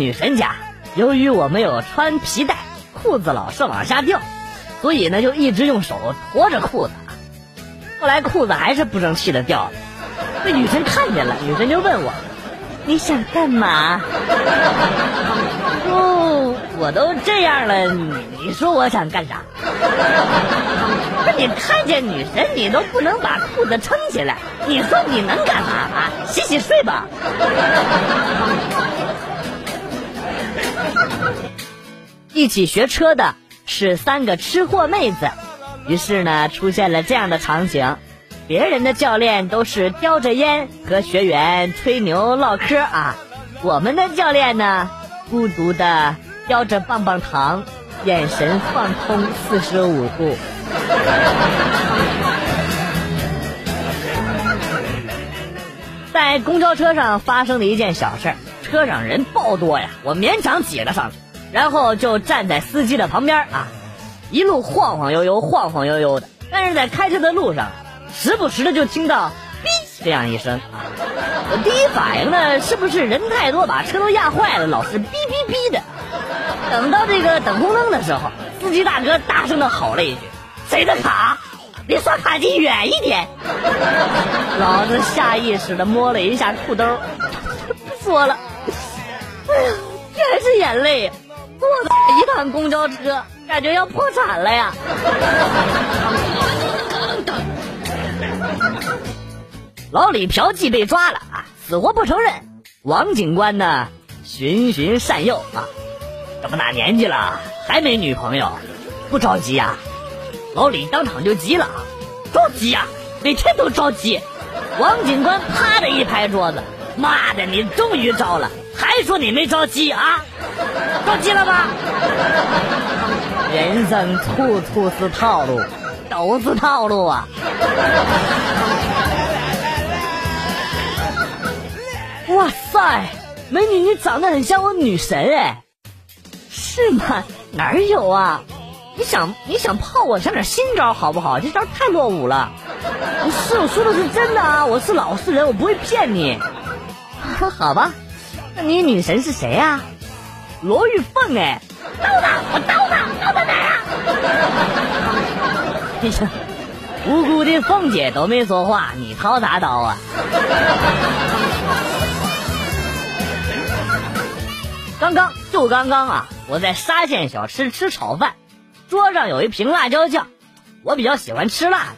女神家，由于我没有穿皮带，裤子老是往下掉，所以呢就一直用手托着裤子。后来裤子还是不争气的掉了，被女神看见了，女神就问我：“你想干嘛？” 说：“我都这样了，你说我想干啥？” 那你看见女神，你都不能把裤子撑起来，你说你能干嘛啊？洗洗睡吧。一起学车的是三个吃货妹子，于是呢，出现了这样的场景：别人的教练都是叼着烟和学员吹牛唠嗑啊，我们的教练呢，孤独的叼着棒棒糖，眼神放空四十五度。在公交车上发生了一件小事车上人爆多呀，我勉强挤了上去，然后就站在司机的旁边啊，一路晃晃悠悠，晃晃悠悠的。但是在开车的路上，时不时的就听到“哔”这样一声啊，我第一反应呢，是不是人太多把车都压坏了，老是哔哔哔的？等到这个等红灯的时候，司机大哥大声的吼了一句。谁的卡？离刷卡机远一点！老子下意识的摸了一下裤兜，不说了。哎呀，全是眼泪！坐的一趟公交车，感觉要破产了呀！老李嫖妓被抓了啊，死活不承认。王警官呢，循循善诱啊，这么大年纪了还没女朋友，不着急呀？老李当场就急了啊，着急呀，每天都着急。王警官啪的一拍桌子：“妈的，你终于招了，还说你没着急啊？着急了吧？”人生处处是套路，都是套路啊！哇塞，美女，你长得很像我女神哎，是吗？哪儿有啊？你想你想泡我，想点新招好不好？这招太落伍了。不是，我说的是真的啊，我是老实人，我不会骗你。好吧，那你女神是谁呀？罗玉凤哎。刀呢？我刀呢？刀在哪啊？哎呀，无辜的凤姐都没说话，你掏啥刀啊？刚刚就刚刚啊，我在沙县小吃吃炒饭。桌上有一瓶辣椒酱，我比较喜欢吃辣的，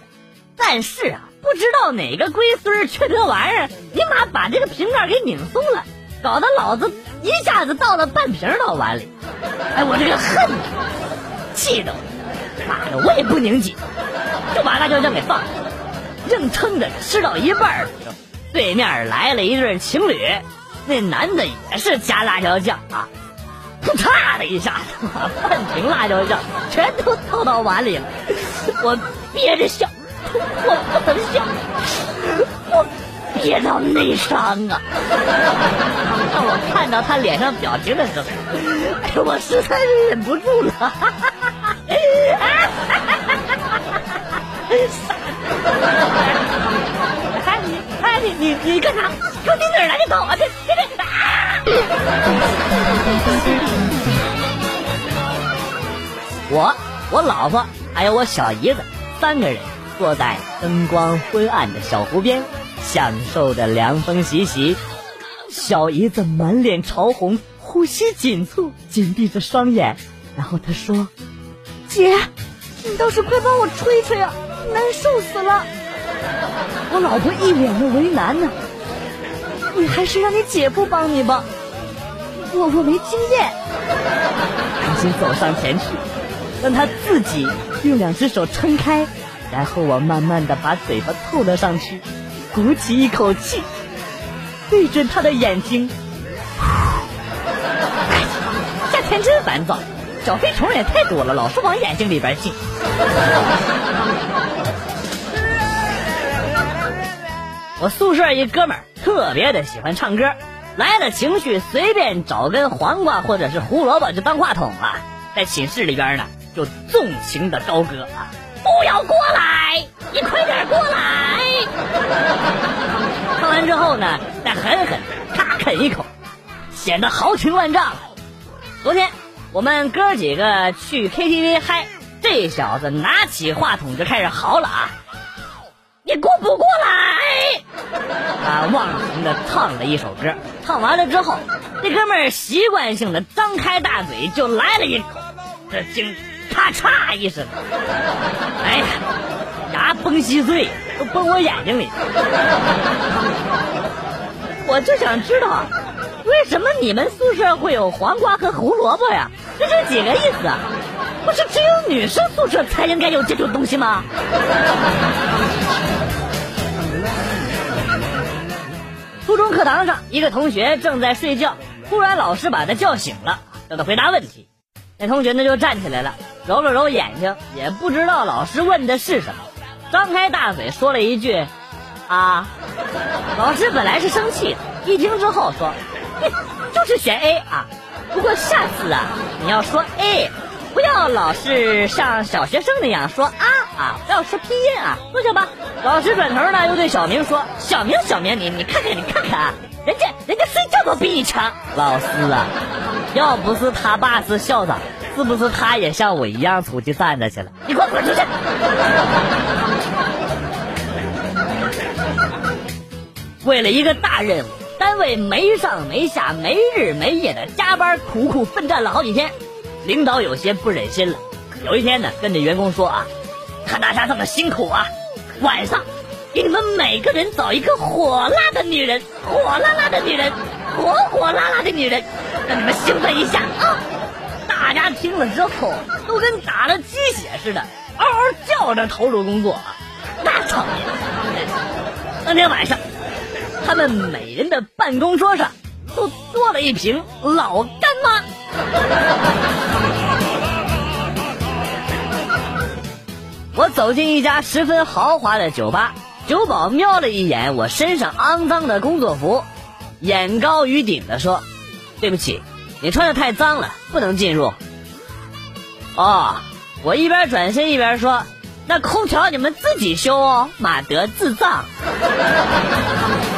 但是啊，不知道哪个龟孙缺德玩意儿，你妈把这个瓶盖给拧松了，搞得老子一下子倒了半瓶到碗里。哎，我这个恨，气的，妈的，我也不拧紧，就把辣椒酱给放了，硬撑着吃到一半的时候，对面来了一对情侣，那男的也是加辣椒酱啊。噗嚓的一下子，把半瓶辣椒酱全都倒到碗里了。我憋着笑，我不能笑，我憋到内伤啊！当 我看到他脸上表情的时候，哎，我实在是忍不住了。哎你哎你你你干啥？给我盯着来，你走啊！别别别！我、我老婆还有我小姨子三个人坐在灯光昏暗的小湖边，享受着凉风习习。小姨子满脸潮红，呼吸紧促，紧闭着双眼。然后她说：“姐，你倒是快帮我吹吹啊，难受死了。”我老婆一脸的为难呢。你还是让你姐夫帮你吧，我我没经验。赶紧走上前去，让他自己用两只手撑开，然后我慢慢的把嘴巴凑了上去，鼓起一口气，对准他的眼睛。夏天真烦躁，小飞虫也太多了，老是往眼睛里边进。我宿舍一哥们儿。特别的喜欢唱歌，来了情绪随便找根黄瓜或者是胡萝卜就当话筒啊，在寝室里边呢就纵情的高歌，不要过来，你快点过来。后呢，再狠狠咔啃一口，显得豪情万丈。昨天我们哥几个去 KTV 嗨，这小子拿起话筒就开始嚎了啊！你过不过来？啊，忘情的唱了一首歌，唱完了之后，那哥们儿习惯性的张开大嘴就来了一口，这惊咔嚓一声，哎呀，牙崩稀碎，都崩我眼睛里。我就想知道，为什么你们宿舍会有黄瓜和胡萝卜呀？这是几个意思啊？不是只有女生宿舍才应该有这种东西吗？初中课堂上，一个同学正在睡觉，突然老师把他叫醒了，让他回答问题。那同学呢就站起来了，揉了揉眼睛，也不知道老师问的是什么，张开大嘴说了一句：“啊。” 老师本来是生气，一听之后说：“就是选 A 啊，不过下次啊，你要说 A。”不要老是像小学生那样说啊啊！不要说拼音啊，坐下吧。老师转头呢，又对小明说：“小明，小明，你你看看，你看看啊，人家人家睡觉都比你强。”老师啊，要不是他爸是校长，是不是他也像我一样出去站着去了？你给我滚出去！为了一个大任务，单位没上没下、没日没夜的加班，苦苦奋战了好几天。领导有些不忍心了，有一天呢，跟着员工说啊，看大家这么辛苦啊，晚上给你们每个人找一个火辣的女人，火辣辣的女人，火火辣辣的女人，让你们兴奋一下啊！大家听了之后，都跟打了鸡血似的，嗷嗷叫着投入工作啊，那场面！当天晚上，他们每人的办公桌上都多了一瓶老干妈。我走进一家十分豪华的酒吧，酒保瞄了一眼我身上肮脏的工作服，眼高于顶的说：“对不起，你穿的太脏了，不能进入。”哦，我一边转身一边说：“那空调你们自己修哦，马德自藏。”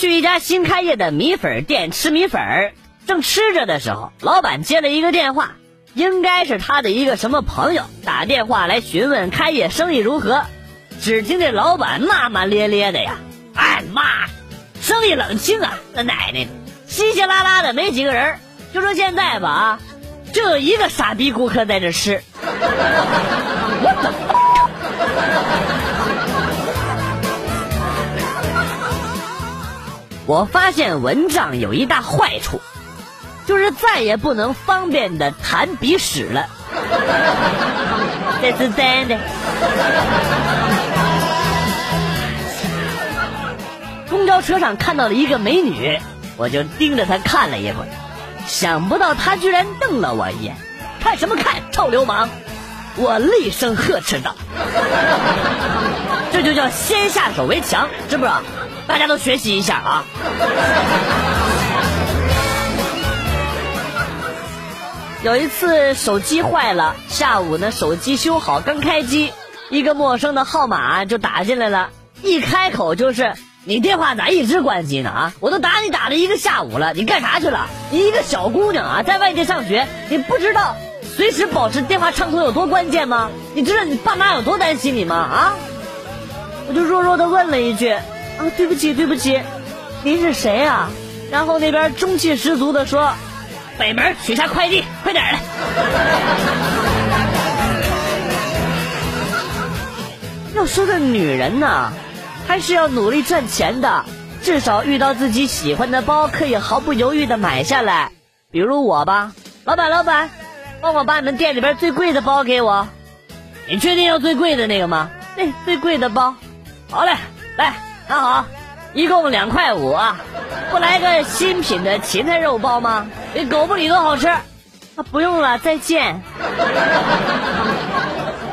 去一家新开业的米粉店吃米粉，正吃着的时候，老板接了一个电话，应该是他的一个什么朋友打电话来询问开业生意如何。只听这老板骂骂咧咧的呀，哎妈，生意冷清啊，他奶奶的，稀稀拉拉的没几个人。就说现在吧啊，就有一个傻逼顾客在这吃。我发现蚊帐有一大坏处，就是再也不能方便的弹鼻屎了。这是真的。公交车上看到了一个美女，我就盯着她看了一会儿，想不到她居然瞪了我一眼，看什么看，臭流氓！我厉声呵斥道：“这就叫先下手为强，知不知道？”大家都学习一下啊！有一次手机坏了，下午呢手机修好刚开机，一个陌生的号码就打进来了，一开口就是“你电话咋一直关机呢？啊，我都打你打了一个下午了，你干啥去了？你一个小姑娘啊，在外地上学，你不知道随时保持电话畅通有多关键吗？你知道你爸妈有多担心你吗？啊！我就弱弱的问了一句。啊，对不起，对不起，您是谁啊？然后那边中气十足的说：“北门取下快递，快点来。”要说这女人呢，还是要努力赚钱的，至少遇到自己喜欢的包，可以毫不犹豫的买下来。比如我吧，老板，老板，帮我把你们店里边最贵的包给我。你确定要最贵的那个吗？对，最贵的包。好嘞，来。那好，一共两块五啊，不来个新品的芹菜肉包吗？比狗不理都好吃。啊，不用了，再见。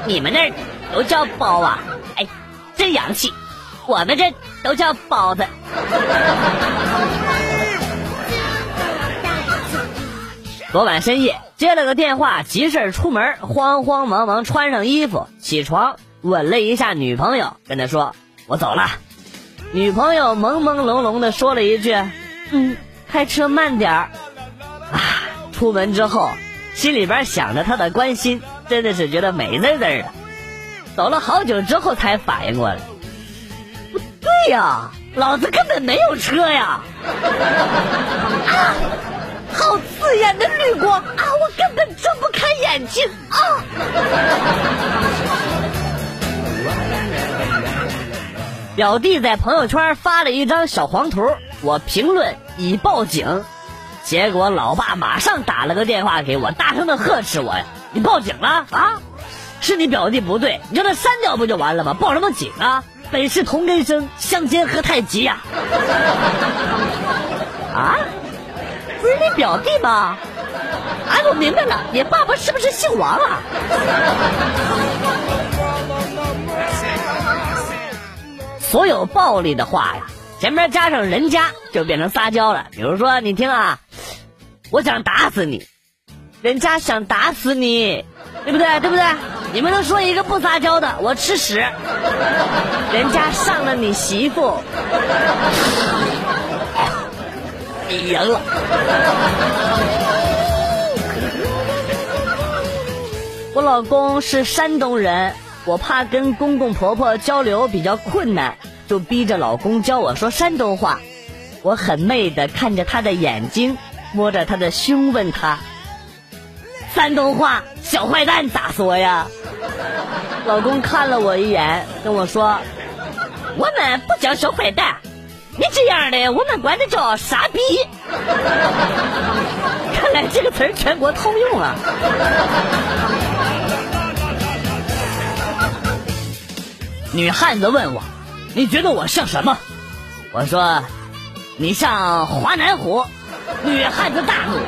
你们那儿都叫包啊？哎，真洋气。我们这都叫包子。昨晚深夜接了个电话，急事出门，慌慌忙忙穿上衣服，起床吻了一下女朋友，跟她说：“我走了。”女朋友朦朦胧胧的说了一句：“嗯，开车慢点儿。”啊，出门之后，心里边想着她的关心，真的是觉得美滋滋的。走了好久之后才反应过来，不对呀，老子根本没有车呀！啊，好刺眼的绿光啊，我根本睁不开眼睛啊！表弟在朋友圈发了一张小黄图，我评论已报警，结果老爸马上打了个电话给我，大声的呵斥我呀：“你报警了啊？是你表弟不对，你叫他删掉不就完了吗？报什么警啊？本是同根生，相煎何太急呀！” 啊，不是你表弟吗？啊，我明白了，你爸爸是不是姓王啊？所有暴力的话呀，前面加上人家就变成撒娇了。比如说，你听啊，我想打死你，人家想打死你，对不对？对不对？你们能说一个不撒娇的？我吃屎，人家上了你媳妇，你赢了。我老公是山东人。我怕跟公公婆婆交流比较困难，就逼着老公教我说山东话。我很媚的看着他的眼睛，摸着他的胸，问他：“山东话小坏蛋咋说呀？” 老公看了我一眼，跟我说：“我们不叫小坏蛋，你这样的我们管他叫傻逼。” 看来这个词全国通用啊。女汉子问我：“你觉得我像什么？”我说：“你像华南虎。”女汉子大怒：“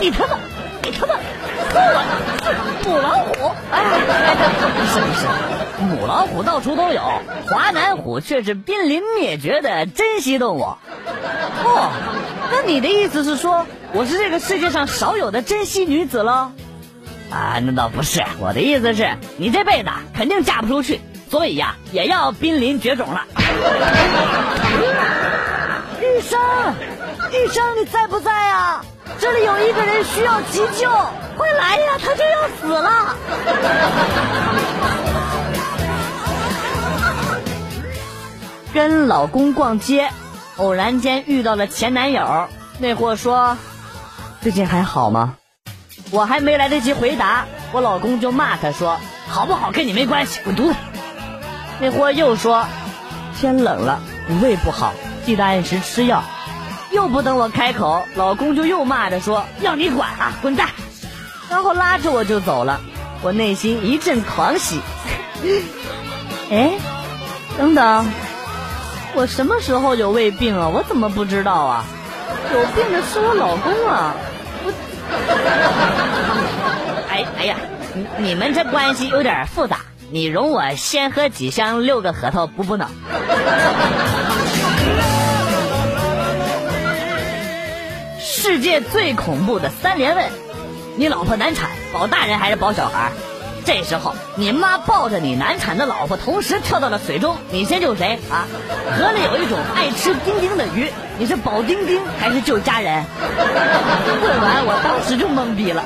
你他妈，你他妈，我是母老虎！”哎，不是不是，母老虎到处都有，华南虎却是濒临灭绝的珍稀动物。哦，那你的意思是说我是这个世界上少有的珍稀女子喽？啊，那倒不是，我的意思是你这辈子肯定嫁不出去。所以呀，也要濒临绝种了。医生，医生，你在不在啊？这里有一个人需要急救，快来呀，他就要死了。跟老公逛街，偶然间遇到了前男友，那货说：“最近还好吗？”我还没来得及回答，我老公就骂他说：“好不好跟你没关系，滚犊子！”那货又说：“天冷了，胃不好，记得按时吃药。”又不等我开口，老公就又骂着说：“要你管啊，滚蛋！”然后拉着我就走了。我内心一阵狂喜。哎，等等，我什么时候有胃病啊？我怎么不知道啊？有病的是我老公啊！我，哎哎呀，你你们这关系有点复杂。你容我先喝几箱六个核桃补补脑。世界最恐怖的三连问：你老婆难产，保大人还是保小孩？这时候你妈抱着你难产的老婆，同时跳到了水中，你先救谁啊？河里有一种爱吃丁丁的鱼，你是保丁丁还是救家人？问完我当时就懵逼了。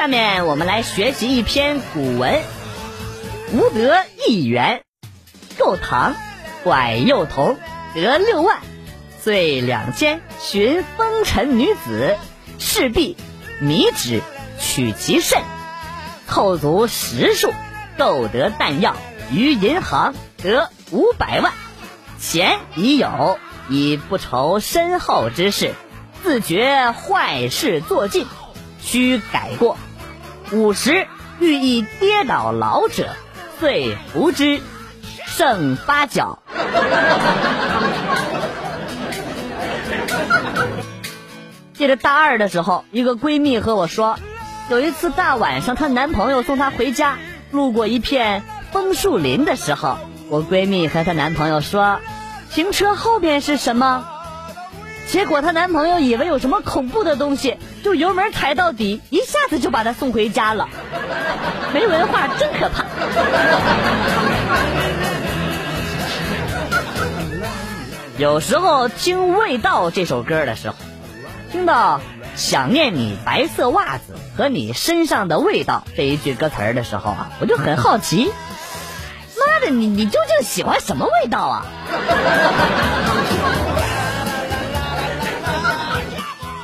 下面我们来学习一篇古文：无德一元，购唐，拐幼童，得六万，岁两千，寻风尘女子，势必迷之，取其肾，凑足十数，购得弹药，于银行得五百万，钱已有，已不愁身后之事，自觉坏事做尽，须改过。五十寓意跌倒老者，遂扶之，胜八角。记得大二的时候，一个闺蜜和我说，有一次大晚上，她男朋友送她回家，路过一片枫树林的时候，我闺蜜和她男朋友说：“停车后边是什么？”结果她男朋友以为有什么恐怖的东西，就油门踩到底，一下子就把她送回家了。没文化真可怕。有时候听《味道》这首歌的时候，听到“想念你白色袜子和你身上的味道”这一句歌词的时候啊，我就很好奇，妈的，你你究竟喜欢什么味道啊？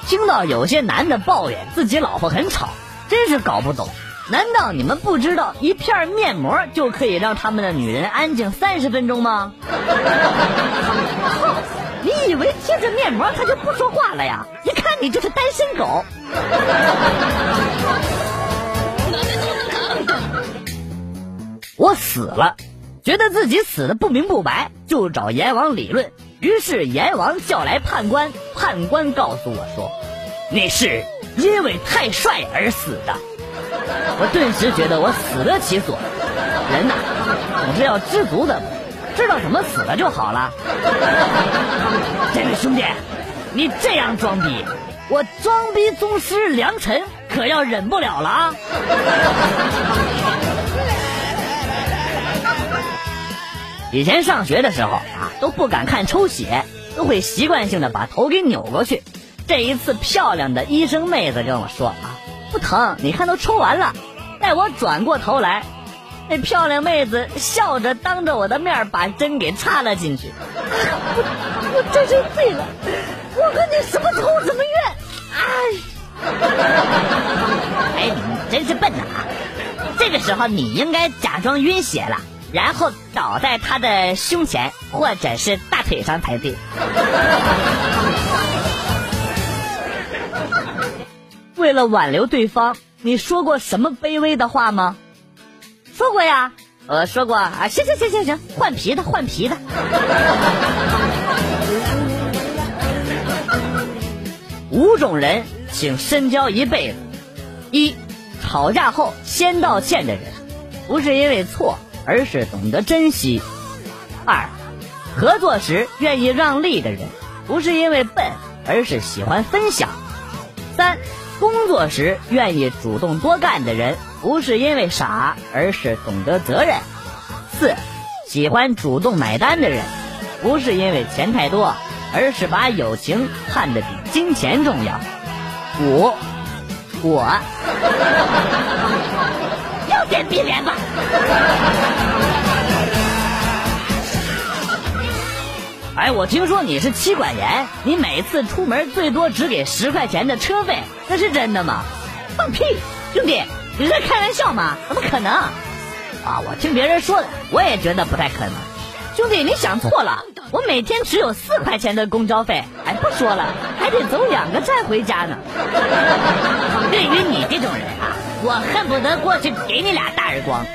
听到有些男的抱怨自己老婆很吵，真是搞不懂。难道你们不知道一片面膜就可以让他们的女人安静三十分钟吗？你以为贴着面膜他就不说话了呀？一看你就是单身狗。我死了，觉得自己死的不明不白，就找阎王理论。于是阎王叫来判官，判官告诉我说：“你是因为太帅而死的。”我顿时觉得我死得其所。人呐，总是要知足的，知道怎么死了就好了。这位兄弟，你这样装逼，我装逼宗师梁晨可要忍不了了啊！以前上学的时候，都不敢看抽血，都会习惯性的把头给扭过去。这一次，漂亮的医生妹子跟我说啊。不疼，你看都抽完了。待我转过头来，那漂亮妹子笑着当着我的面把针给插了进去。我我真是醉了，我跟你什么仇什么怨？哎，哎，你真是笨呐！这个时候你应该假装晕血了，然后倒在他的胸前或者是大腿上才对。为了挽留对方，你说过什么卑微的话吗？说过呀，我，说过啊。行行行行行，换皮的换皮的。五种人，请深交一辈子。一，吵架后先道歉的人，不是因为错，而是懂得珍惜。二，合作时愿意让利的人，不是因为笨，而是喜欢分享。三。工作时愿意主动多干的人，不是因为傻，而是懂得责任。四，喜欢主动买单的人，不是因为钱太多，而是把友情看得比金钱重要。五，我，要脸闭脸吧。哎，我听说你是妻管严，你每次出门最多只给十块钱的车费，那是真的吗？放屁，兄弟，你在开玩笑吗？怎么可能？啊，我听别人说的，我也觉得不太可能。兄弟，你想错了，我每天只有四块钱的公交费，哎，不说了，还得走两个站回家呢。对于你这种人啊，我恨不得过去给你俩大耳光。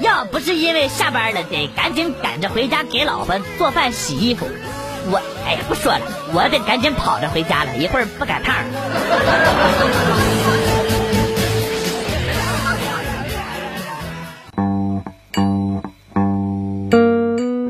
要不是因为下班了得赶紧赶着回家给老婆做饭洗衣服。我哎呀，不说了，我得赶紧跑着回家了，一会儿不赶趟。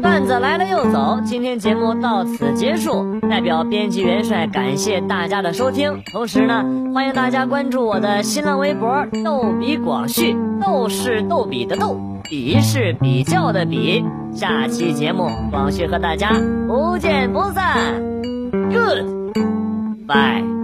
段子来了又走，今天节目到此结束。代表编辑元帅感谢大家的收听，同时呢，欢迎大家关注我的新浪微博“逗比广旭”，逗是逗比的逗，比是比较的比。下期节目，广旭和大家不见不散。Good，bye。